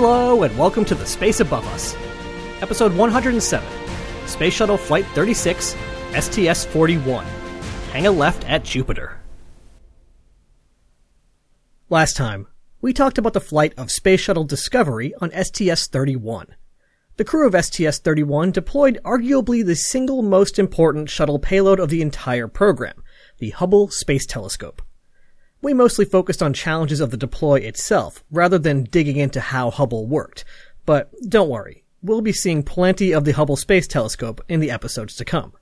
Hello, and welcome to the Space Above Us, Episode 107, Space Shuttle Flight 36, STS 41. Hang a left at Jupiter. Last time, we talked about the flight of Space Shuttle Discovery on STS 31. The crew of STS 31 deployed arguably the single most important shuttle payload of the entire program, the Hubble Space Telescope. We mostly focused on challenges of the deploy itself, rather than digging into how Hubble worked. But don't worry, we'll be seeing plenty of the Hubble Space Telescope in the episodes to come.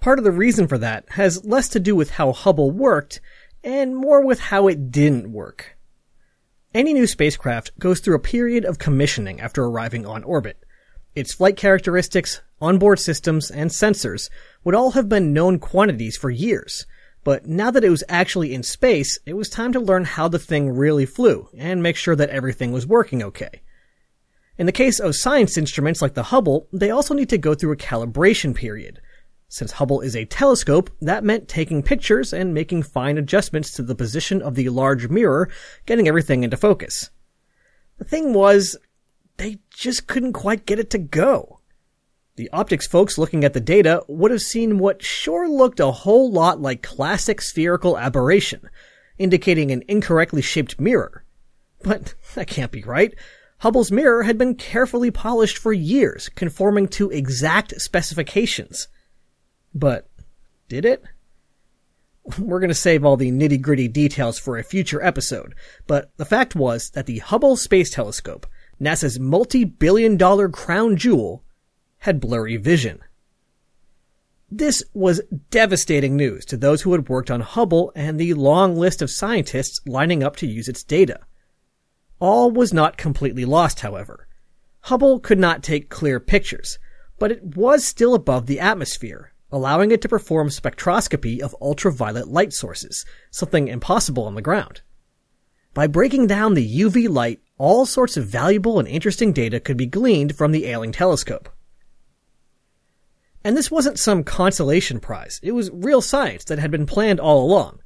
Part of the reason for that has less to do with how Hubble worked, and more with how it didn't work. Any new spacecraft goes through a period of commissioning after arriving on orbit. Its flight characteristics, onboard systems, and sensors would all have been known quantities for years, but now that it was actually in space, it was time to learn how the thing really flew and make sure that everything was working okay. In the case of science instruments like the Hubble, they also need to go through a calibration period. Since Hubble is a telescope, that meant taking pictures and making fine adjustments to the position of the large mirror, getting everything into focus. The thing was, they just couldn't quite get it to go. The optics folks looking at the data would have seen what sure looked a whole lot like classic spherical aberration, indicating an incorrectly shaped mirror. But that can't be right. Hubble's mirror had been carefully polished for years, conforming to exact specifications. But did it? We're going to save all the nitty gritty details for a future episode, but the fact was that the Hubble Space Telescope, NASA's multi billion dollar crown jewel, had blurry vision. This was devastating news to those who had worked on Hubble and the long list of scientists lining up to use its data. All was not completely lost, however. Hubble could not take clear pictures, but it was still above the atmosphere, allowing it to perform spectroscopy of ultraviolet light sources, something impossible on the ground. By breaking down the UV light, all sorts of valuable and interesting data could be gleaned from the ailing telescope. And this wasn't some consolation prize. It was real science that had been planned all along.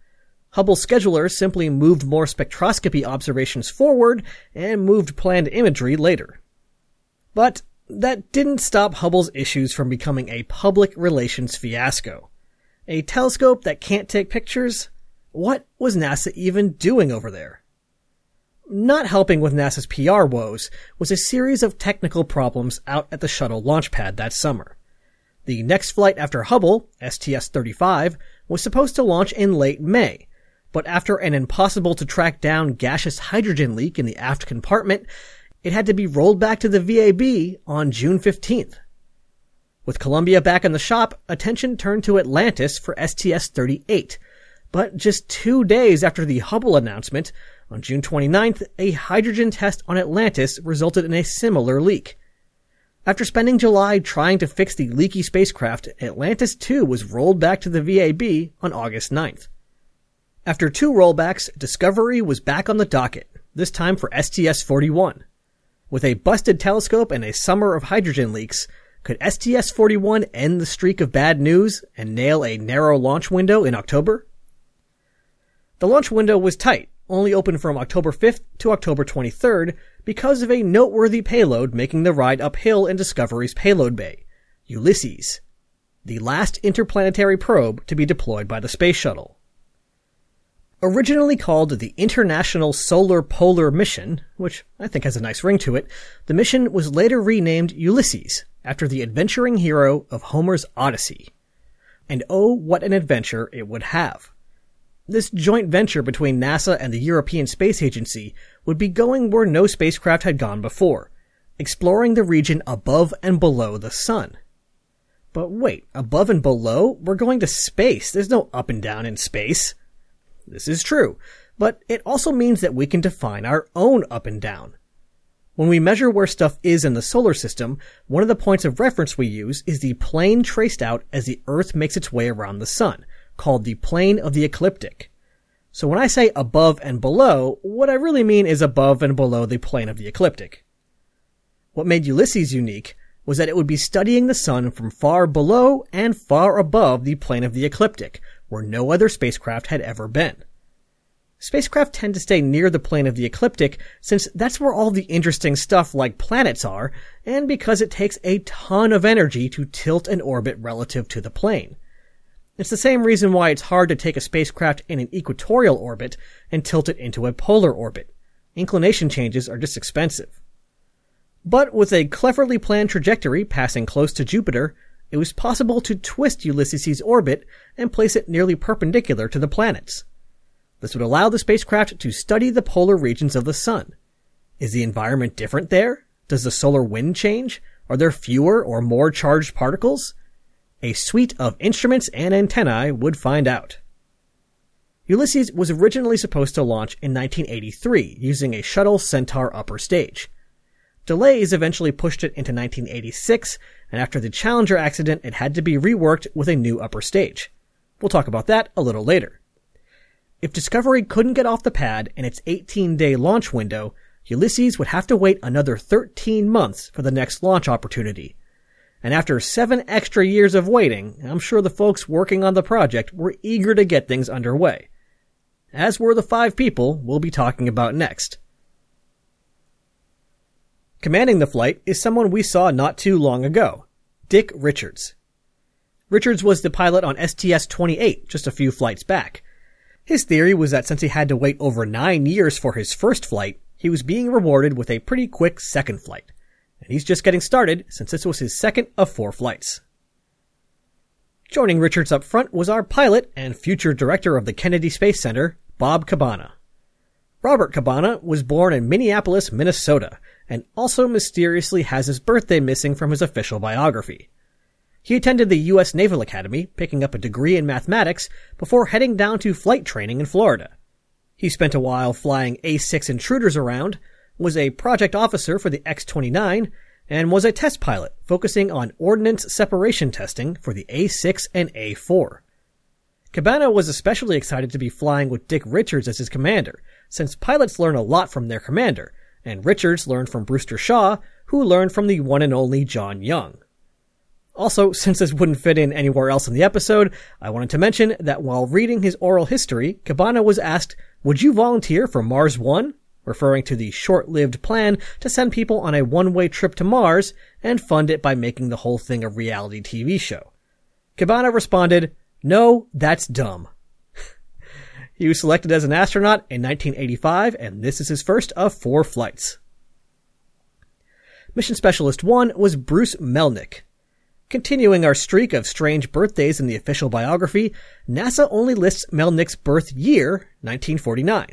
Hubble schedulers simply moved more spectroscopy observations forward and moved planned imagery later. But that didn't stop Hubble's issues from becoming a public relations fiasco. A telescope that can't take pictures? What was NASA even doing over there? Not helping with NASA's PR woes was a series of technical problems out at the shuttle launch pad that summer. The next flight after Hubble, STS-35, was supposed to launch in late May, but after an impossible to track down gaseous hydrogen leak in the aft compartment, it had to be rolled back to the VAB on June 15th. With Columbia back in the shop, attention turned to Atlantis for STS-38. But just two days after the Hubble announcement, on June 29th, a hydrogen test on Atlantis resulted in a similar leak. After spending July trying to fix the leaky spacecraft, Atlantis too was rolled back to the VAB on August 9th. After two rollbacks, Discovery was back on the docket, this time for STS-41. With a busted telescope and a summer of hydrogen leaks, could STS-41 end the streak of bad news and nail a narrow launch window in October? The launch window was tight, only open from October 5th to October 23rd because of a noteworthy payload making the ride uphill in Discovery's payload bay, Ulysses, the last interplanetary probe to be deployed by the space shuttle. Originally called the International Solar Polar Mission, which I think has a nice ring to it, the mission was later renamed Ulysses after the adventuring hero of Homer's Odyssey. And oh, what an adventure it would have. This joint venture between NASA and the European Space Agency would be going where no spacecraft had gone before, exploring the region above and below the sun. But wait, above and below? We're going to space. There's no up and down in space. This is true, but it also means that we can define our own up and down. When we measure where stuff is in the solar system, one of the points of reference we use is the plane traced out as the Earth makes its way around the Sun, called the plane of the ecliptic. So when I say above and below, what I really mean is above and below the plane of the ecliptic. What made Ulysses unique was that it would be studying the sun from far below and far above the plane of the ecliptic, where no other spacecraft had ever been. Spacecraft tend to stay near the plane of the ecliptic since that's where all the interesting stuff like planets are, and because it takes a ton of energy to tilt an orbit relative to the plane. It's the same reason why it's hard to take a spacecraft in an equatorial orbit and tilt it into a polar orbit. Inclination changes are just expensive. But with a cleverly planned trajectory passing close to Jupiter, it was possible to twist Ulysses' orbit and place it nearly perpendicular to the planets. This would allow the spacecraft to study the polar regions of the sun. Is the environment different there? Does the solar wind change? Are there fewer or more charged particles? A suite of instruments and antennae would find out. Ulysses was originally supposed to launch in 1983 using a shuttle Centaur upper stage. Delays eventually pushed it into 1986, and after the Challenger accident, it had to be reworked with a new upper stage. We'll talk about that a little later. If Discovery couldn't get off the pad in its 18 day launch window, Ulysses would have to wait another 13 months for the next launch opportunity. And after seven extra years of waiting, I'm sure the folks working on the project were eager to get things underway. As were the five people we'll be talking about next. Commanding the flight is someone we saw not too long ago, Dick Richards. Richards was the pilot on STS-28 just a few flights back. His theory was that since he had to wait over nine years for his first flight, he was being rewarded with a pretty quick second flight. He's just getting started since this was his second of four flights. Joining Richards up front was our pilot and future director of the Kennedy Space Center, Bob Cabana. Robert Cabana was born in Minneapolis, Minnesota, and also mysteriously has his birthday missing from his official biography. He attended the U.S. Naval Academy, picking up a degree in mathematics before heading down to flight training in Florida. He spent a while flying A-6 intruders around, was a project officer for the X-29, and was a test pilot focusing on ordnance separation testing for the A-6 and A-4. Cabana was especially excited to be flying with Dick Richards as his commander, since pilots learn a lot from their commander, and Richards learned from Brewster Shaw, who learned from the one and only John Young. Also, since this wouldn't fit in anywhere else in the episode, I wanted to mention that while reading his oral history, Cabana was asked, would you volunteer for Mars One? Referring to the short-lived plan to send people on a one-way trip to Mars and fund it by making the whole thing a reality TV show. Cabana responded, no, that's dumb. he was selected as an astronaut in 1985 and this is his first of four flights. Mission Specialist 1 was Bruce Melnick, Continuing our streak of strange birthdays in the official biography, NASA only lists Melnick's birth year, 1949.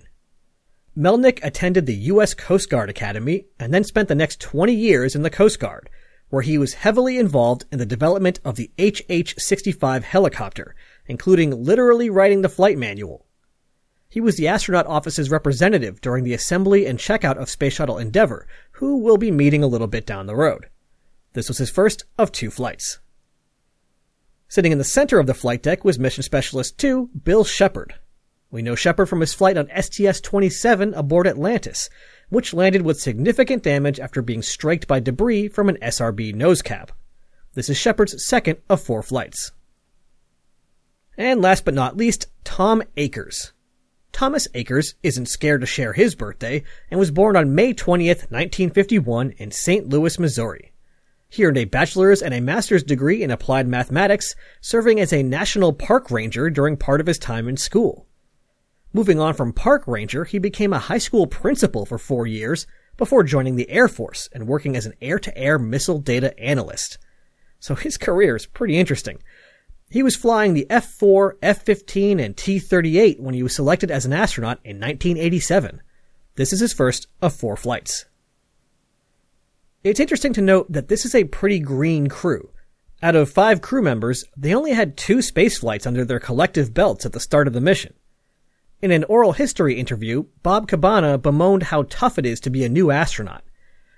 Melnick attended the U.S. Coast Guard Academy and then spent the next 20 years in the Coast Guard, where he was heavily involved in the development of the HH-65 helicopter, including literally writing the flight manual. He was the astronaut office's representative during the assembly and checkout of Space Shuttle Endeavour, who we'll be meeting a little bit down the road. This was his first of two flights. Sitting in the center of the flight deck was Mission Specialist 2, Bill Shepard. We know Shepard from his flight on STS-27 aboard Atlantis, which landed with significant damage after being straked by debris from an SRB nose cap. This is Shepard's second of four flights. And last but not least, Tom Akers. Thomas Akers isn't scared to share his birthday and was born on May 20th, 1951 in St. Louis, Missouri. He earned a bachelor's and a master's degree in applied mathematics, serving as a national park ranger during part of his time in school. Moving on from park ranger, he became a high school principal for four years before joining the Air Force and working as an air-to-air missile data analyst. So his career is pretty interesting. He was flying the F-4, F-15, and T-38 when he was selected as an astronaut in 1987. This is his first of four flights. It's interesting to note that this is a pretty green crew. Out of five crew members, they only had two space flights under their collective belts at the start of the mission. In an oral history interview, Bob Cabana bemoaned how tough it is to be a new astronaut.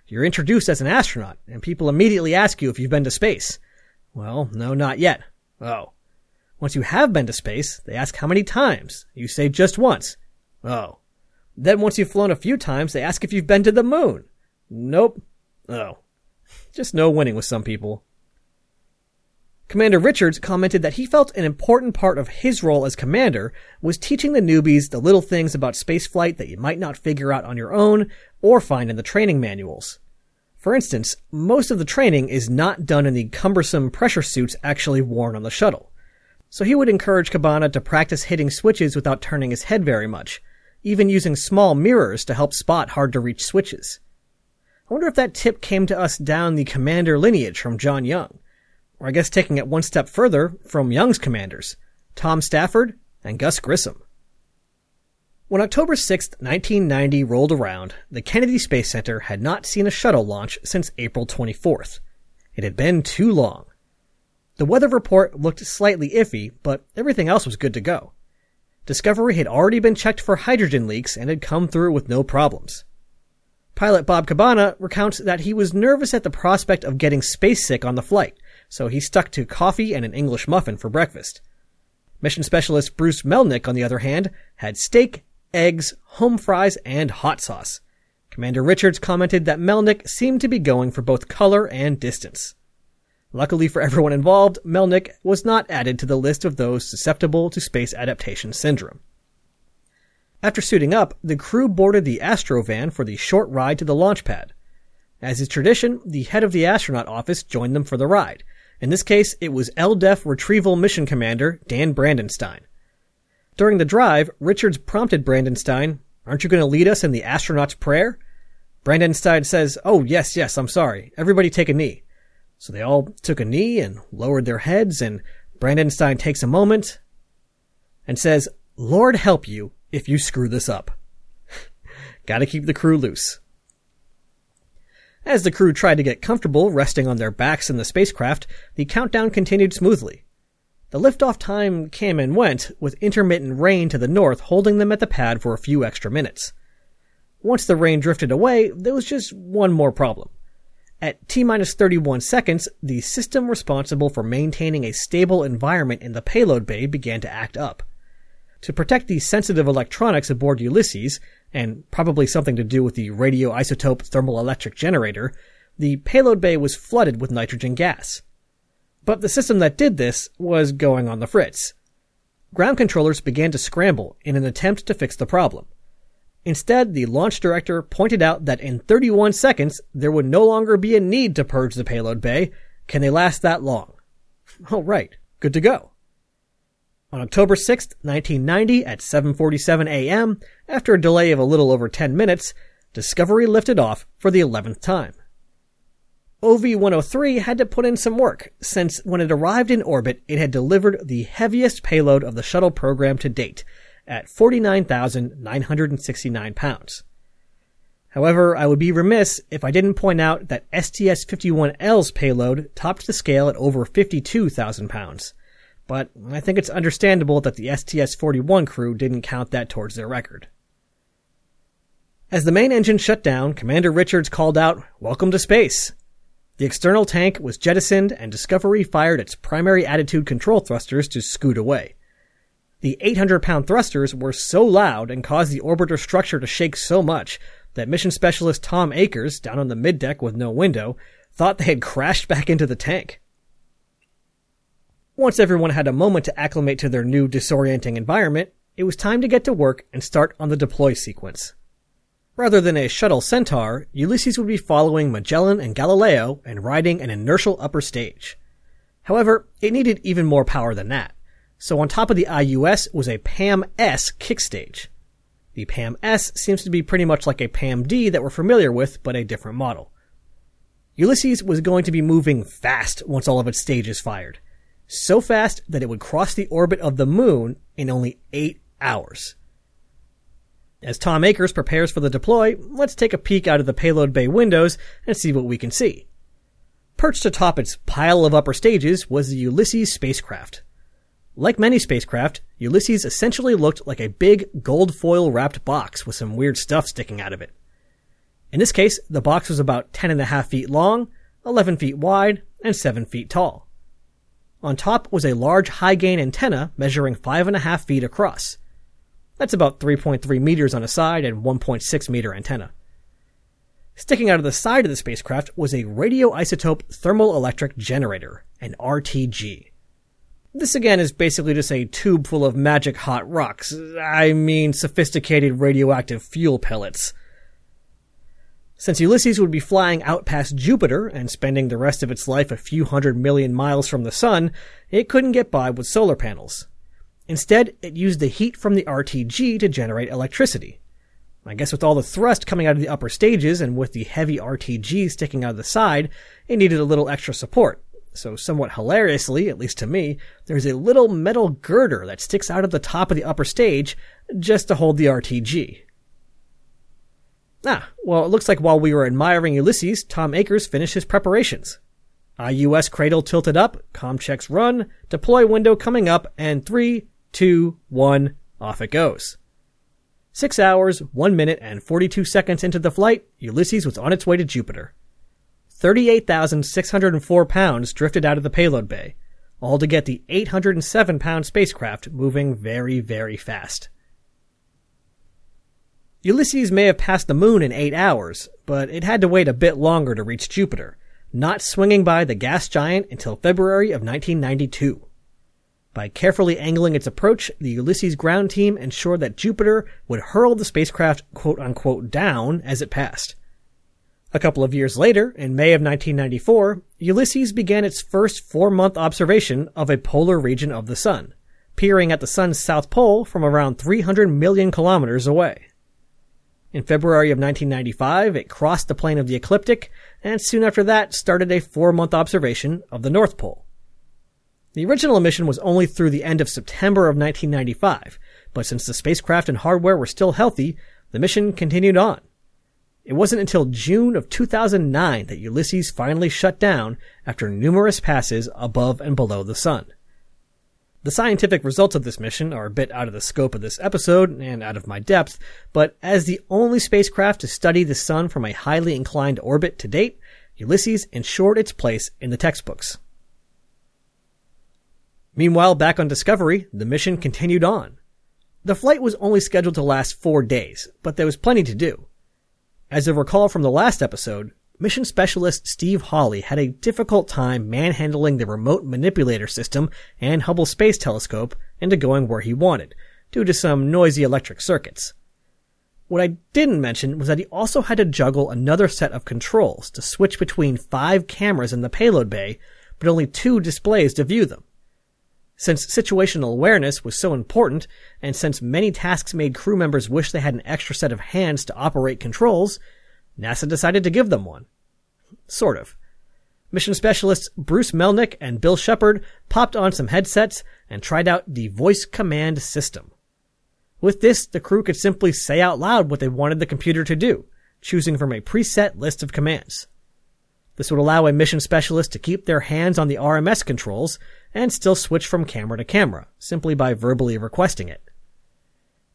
You're introduced as an astronaut, and people immediately ask you if you've been to space. Well, no, not yet. Oh. Once you have been to space, they ask how many times. You say just once. Oh. Then once you've flown a few times, they ask if you've been to the moon. Nope. Oh. Just no winning with some people. Commander Richards commented that he felt an important part of his role as commander was teaching the newbies the little things about spaceflight that you might not figure out on your own or find in the training manuals. For instance, most of the training is not done in the cumbersome pressure suits actually worn on the shuttle. So he would encourage Cabana to practice hitting switches without turning his head very much, even using small mirrors to help spot hard to reach switches. I wonder if that tip came to us down the commander lineage from John Young or I guess taking it one step further from Young's commanders, Tom Stafford and Gus Grissom. When October 6, 1990 rolled around, the Kennedy Space Center had not seen a shuttle launch since April 24th. It had been too long. The weather report looked slightly iffy, but everything else was good to go. Discovery had already been checked for hydrogen leaks and had come through with no problems. Pilot Bob Cabana recounts that he was nervous at the prospect of getting space sick on the flight, so he stuck to coffee and an English muffin for breakfast. Mission specialist Bruce Melnick, on the other hand, had steak, eggs, home fries, and hot sauce. Commander Richards commented that Melnick seemed to be going for both color and distance. Luckily for everyone involved, Melnick was not added to the list of those susceptible to space adaptation syndrome. After suiting up, the crew boarded the Astrovan for the short ride to the launch pad. As is tradition, the head of the astronaut office joined them for the ride, in this case, it was LDEF Retrieval Mission Commander Dan Brandenstein. During the drive, Richards prompted Brandenstein, Aren't you going to lead us in the astronaut's prayer? Brandenstein says, Oh, yes, yes, I'm sorry. Everybody take a knee. So they all took a knee and lowered their heads, and Brandenstein takes a moment and says, Lord help you if you screw this up. Gotta keep the crew loose. As the crew tried to get comfortable resting on their backs in the spacecraft, the countdown continued smoothly. The liftoff time came and went, with intermittent rain to the north holding them at the pad for a few extra minutes. Once the rain drifted away, there was just one more problem. At T minus 31 seconds, the system responsible for maintaining a stable environment in the payload bay began to act up. To protect the sensitive electronics aboard Ulysses, and probably something to do with the radioisotope thermoelectric generator, the payload bay was flooded with nitrogen gas. But the system that did this was going on the fritz. Ground controllers began to scramble in an attempt to fix the problem. Instead, the launch director pointed out that in 31 seconds, there would no longer be a need to purge the payload bay. Can they last that long? Oh, right. Good to go. On October 6, 1990 at 7:47 a.m., after a delay of a little over 10 minutes, Discovery lifted off for the 11th time. OV-103 had to put in some work, since when it arrived in orbit, it had delivered the heaviest payload of the shuttle program to date, at 49,969 pounds. However, I would be remiss if I didn't point out that STS-51L's payload topped the scale at over 52,000 pounds but I think it's understandable that the STS-41 crew didn't count that towards their record. As the main engine shut down, Commander Richards called out, Welcome to space! The external tank was jettisoned and Discovery fired its primary attitude control thrusters to scoot away. The 800 pound thrusters were so loud and caused the orbiter structure to shake so much that mission specialist Tom Akers, down on the middeck with no window, thought they had crashed back into the tank. Once everyone had a moment to acclimate to their new disorienting environment, it was time to get to work and start on the deploy sequence. Rather than a shuttle Centaur, Ulysses would be following Magellan and Galileo and riding an inertial upper stage. However, it needed even more power than that. So on top of the IUS was a PAM-S kick stage. The PAM-S seems to be pretty much like a PAM-D that we're familiar with, but a different model. Ulysses was going to be moving fast once all of its stages fired so fast that it would cross the orbit of the moon in only eight hours. As Tom Akers prepares for the deploy, let's take a peek out of the payload bay windows and see what we can see. Perched atop its pile of upper stages was the Ulysses spacecraft. Like many spacecraft, Ulysses essentially looked like a big gold foil wrapped box with some weird stuff sticking out of it. In this case, the box was about 10 and a half feet long, 11 feet wide, and 7 feet tall. On top was a large high gain antenna measuring 5.5 feet across. That's about 3.3 meters on a side and 1.6 meter antenna. Sticking out of the side of the spacecraft was a radioisotope thermoelectric generator, an RTG. This again is basically just a tube full of magic hot rocks. I mean, sophisticated radioactive fuel pellets. Since Ulysses would be flying out past Jupiter and spending the rest of its life a few hundred million miles from the sun, it couldn't get by with solar panels. Instead, it used the heat from the RTG to generate electricity. I guess with all the thrust coming out of the upper stages and with the heavy RTG sticking out of the side, it needed a little extra support. So somewhat hilariously, at least to me, there's a little metal girder that sticks out of the top of the upper stage just to hold the RTG. Ah, well, it looks like while we were admiring Ulysses, Tom Akers finished his preparations. IUS cradle tilted up, com checks run, deploy window coming up, and three, two, one, off it goes. Six hours, one minute, and 42 seconds into the flight, Ulysses was on its way to Jupiter. 38,604 pounds drifted out of the payload bay, all to get the 807 pound spacecraft moving very, very fast. Ulysses may have passed the moon in eight hours, but it had to wait a bit longer to reach Jupiter, not swinging by the gas giant until February of 1992. By carefully angling its approach, the Ulysses ground team ensured that Jupiter would hurl the spacecraft quote unquote down as it passed. A couple of years later, in May of 1994, Ulysses began its first four month observation of a polar region of the Sun, peering at the Sun's south pole from around 300 million kilometers away. In February of 1995, it crossed the plane of the ecliptic, and soon after that started a four-month observation of the North Pole. The original mission was only through the end of September of 1995, but since the spacecraft and hardware were still healthy, the mission continued on. It wasn't until June of 2009 that Ulysses finally shut down after numerous passes above and below the sun. The scientific results of this mission are a bit out of the scope of this episode and out of my depth, but as the only spacecraft to study the sun from a highly inclined orbit to date, Ulysses ensured its place in the textbooks. Meanwhile, back on Discovery, the mission continued on. The flight was only scheduled to last four days, but there was plenty to do. As I recall from the last episode, mission specialist Steve Hawley had a difficult time manhandling the remote manipulator system and Hubble Space Telescope into going where he wanted, due to some noisy electric circuits. What I didn't mention was that he also had to juggle another set of controls to switch between five cameras in the payload bay, but only two displays to view them. Since situational awareness was so important, and since many tasks made crew members wish they had an extra set of hands to operate controls, NASA decided to give them one. Sort of. Mission specialists Bruce Melnick and Bill Shepard popped on some headsets and tried out the voice command system. With this, the crew could simply say out loud what they wanted the computer to do, choosing from a preset list of commands. This would allow a mission specialist to keep their hands on the RMS controls and still switch from camera to camera, simply by verbally requesting it.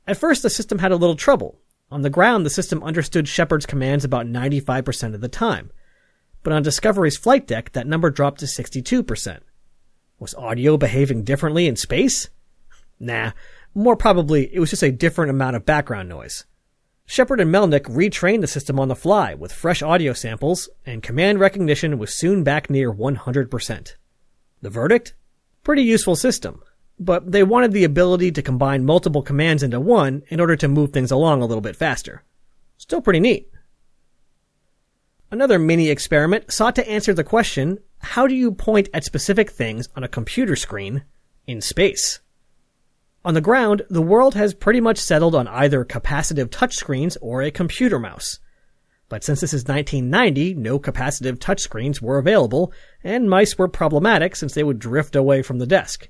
At first, the system had a little trouble, on the ground, the system understood Shepard's commands about 95% of the time. But on Discovery's flight deck, that number dropped to 62%. Was audio behaving differently in space? Nah, more probably it was just a different amount of background noise. Shepard and Melnick retrained the system on the fly with fresh audio samples, and command recognition was soon back near 100%. The verdict? Pretty useful system, but they wanted the ability to combine multiple commands into one in order to move things along a little bit faster. Still pretty neat. Another mini experiment sought to answer the question, how do you point at specific things on a computer screen in space? On the ground, the world has pretty much settled on either capacitive touchscreens or a computer mouse. But since this is 1990, no capacitive touchscreens were available, and mice were problematic since they would drift away from the desk.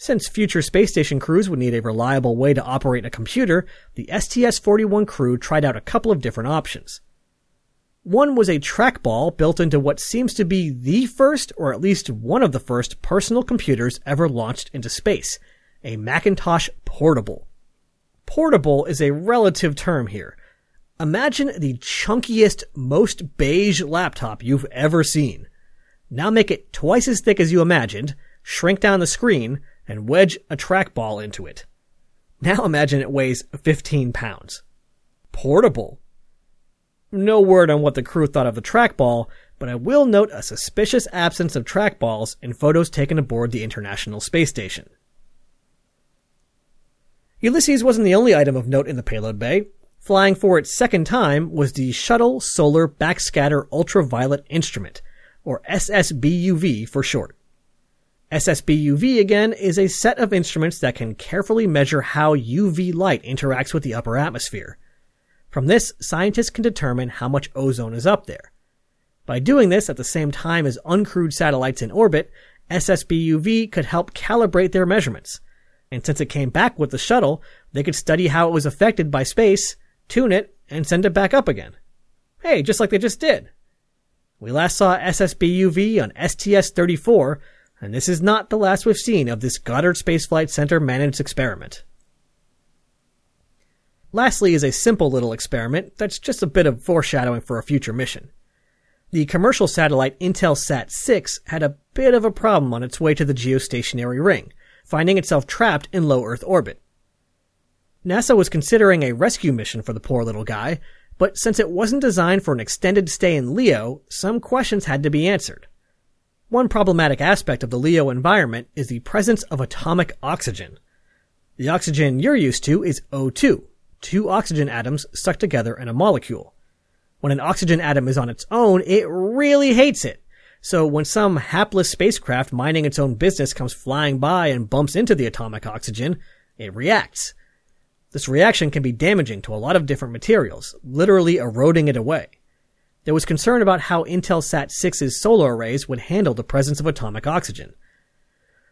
Since future space station crews would need a reliable way to operate a computer, the STS-41 crew tried out a couple of different options. One was a trackball built into what seems to be the first, or at least one of the first, personal computers ever launched into space, a Macintosh Portable. Portable is a relative term here. Imagine the chunkiest, most beige laptop you've ever seen. Now make it twice as thick as you imagined, shrink down the screen, and wedge a trackball into it. Now imagine it weighs 15 pounds. Portable. No word on what the crew thought of the trackball, but I will note a suspicious absence of trackballs in photos taken aboard the International Space Station. Ulysses wasn't the only item of note in the payload bay. Flying for its second time was the Shuttle Solar Backscatter Ultraviolet Instrument, or SSBUV for short. SSBUV again is a set of instruments that can carefully measure how UV light interacts with the upper atmosphere. From this, scientists can determine how much ozone is up there. By doing this at the same time as uncrewed satellites in orbit, SSBUV could help calibrate their measurements. And since it came back with the shuttle, they could study how it was affected by space, tune it, and send it back up again. Hey, just like they just did. We last saw SSBUV on STS-34, and this is not the last we've seen of this Goddard Space Flight Center managed experiment. Lastly is a simple little experiment that's just a bit of foreshadowing for a future mission. The commercial satellite Intelsat 6 had a bit of a problem on its way to the geostationary ring, finding itself trapped in low Earth orbit. NASA was considering a rescue mission for the poor little guy, but since it wasn't designed for an extended stay in LEO, some questions had to be answered. One problematic aspect of the LEO environment is the presence of atomic oxygen. The oxygen you're used to is O2, two oxygen atoms stuck together in a molecule. When an oxygen atom is on its own, it really hates it. So when some hapless spacecraft minding its own business comes flying by and bumps into the atomic oxygen, it reacts. This reaction can be damaging to a lot of different materials, literally eroding it away there was concern about how Intelsat 6's solar arrays would handle the presence of atomic oxygen.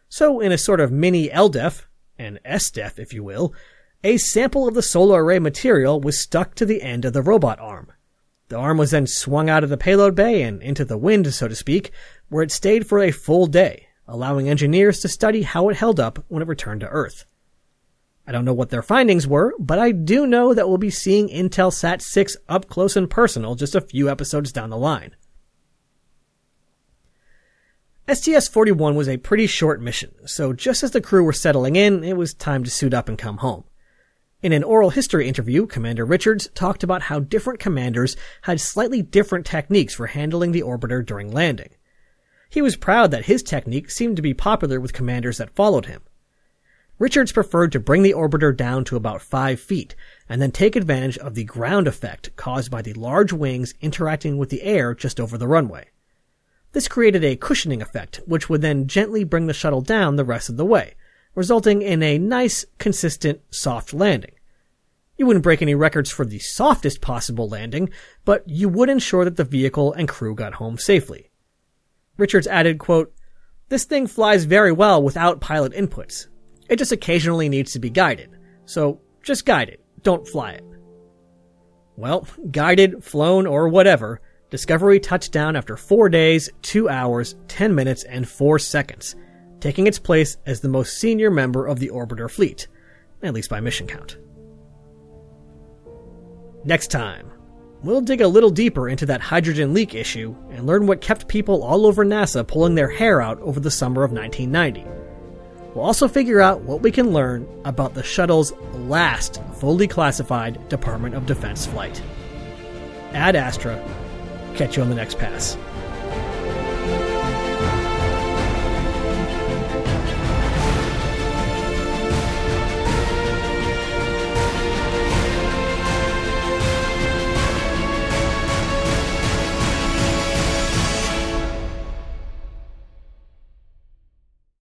So, in a sort of mini LDEF, an SDEF if you will, a sample of the solar array material was stuck to the end of the robot arm. The arm was then swung out of the payload bay and into the wind, so to speak, where it stayed for a full day, allowing engineers to study how it held up when it returned to Earth. I don't know what their findings were, but I do know that we'll be seeing Intelsat 6 up close and personal just a few episodes down the line. STS-41 was a pretty short mission, so just as the crew were settling in, it was time to suit up and come home. In an oral history interview, Commander Richards talked about how different commanders had slightly different techniques for handling the orbiter during landing. He was proud that his technique seemed to be popular with commanders that followed him. Richards preferred to bring the orbiter down to about 5 feet and then take advantage of the ground effect caused by the large wings interacting with the air just over the runway. This created a cushioning effect, which would then gently bring the shuttle down the rest of the way, resulting in a nice, consistent, soft landing. You wouldn't break any records for the softest possible landing, but you would ensure that the vehicle and crew got home safely. Richards added, quote, This thing flies very well without pilot inputs. It just occasionally needs to be guided. So just guide it. Don't fly it. Well, guided, flown, or whatever, Discovery touched down after 4 days, 2 hours, 10 minutes, and 4 seconds, taking its place as the most senior member of the orbiter fleet, at least by mission count. Next time, we'll dig a little deeper into that hydrogen leak issue and learn what kept people all over NASA pulling their hair out over the summer of 1990. We'll also figure out what we can learn about the shuttle's last fully classified Department of Defense flight. Ad Astra. Catch you on the next pass.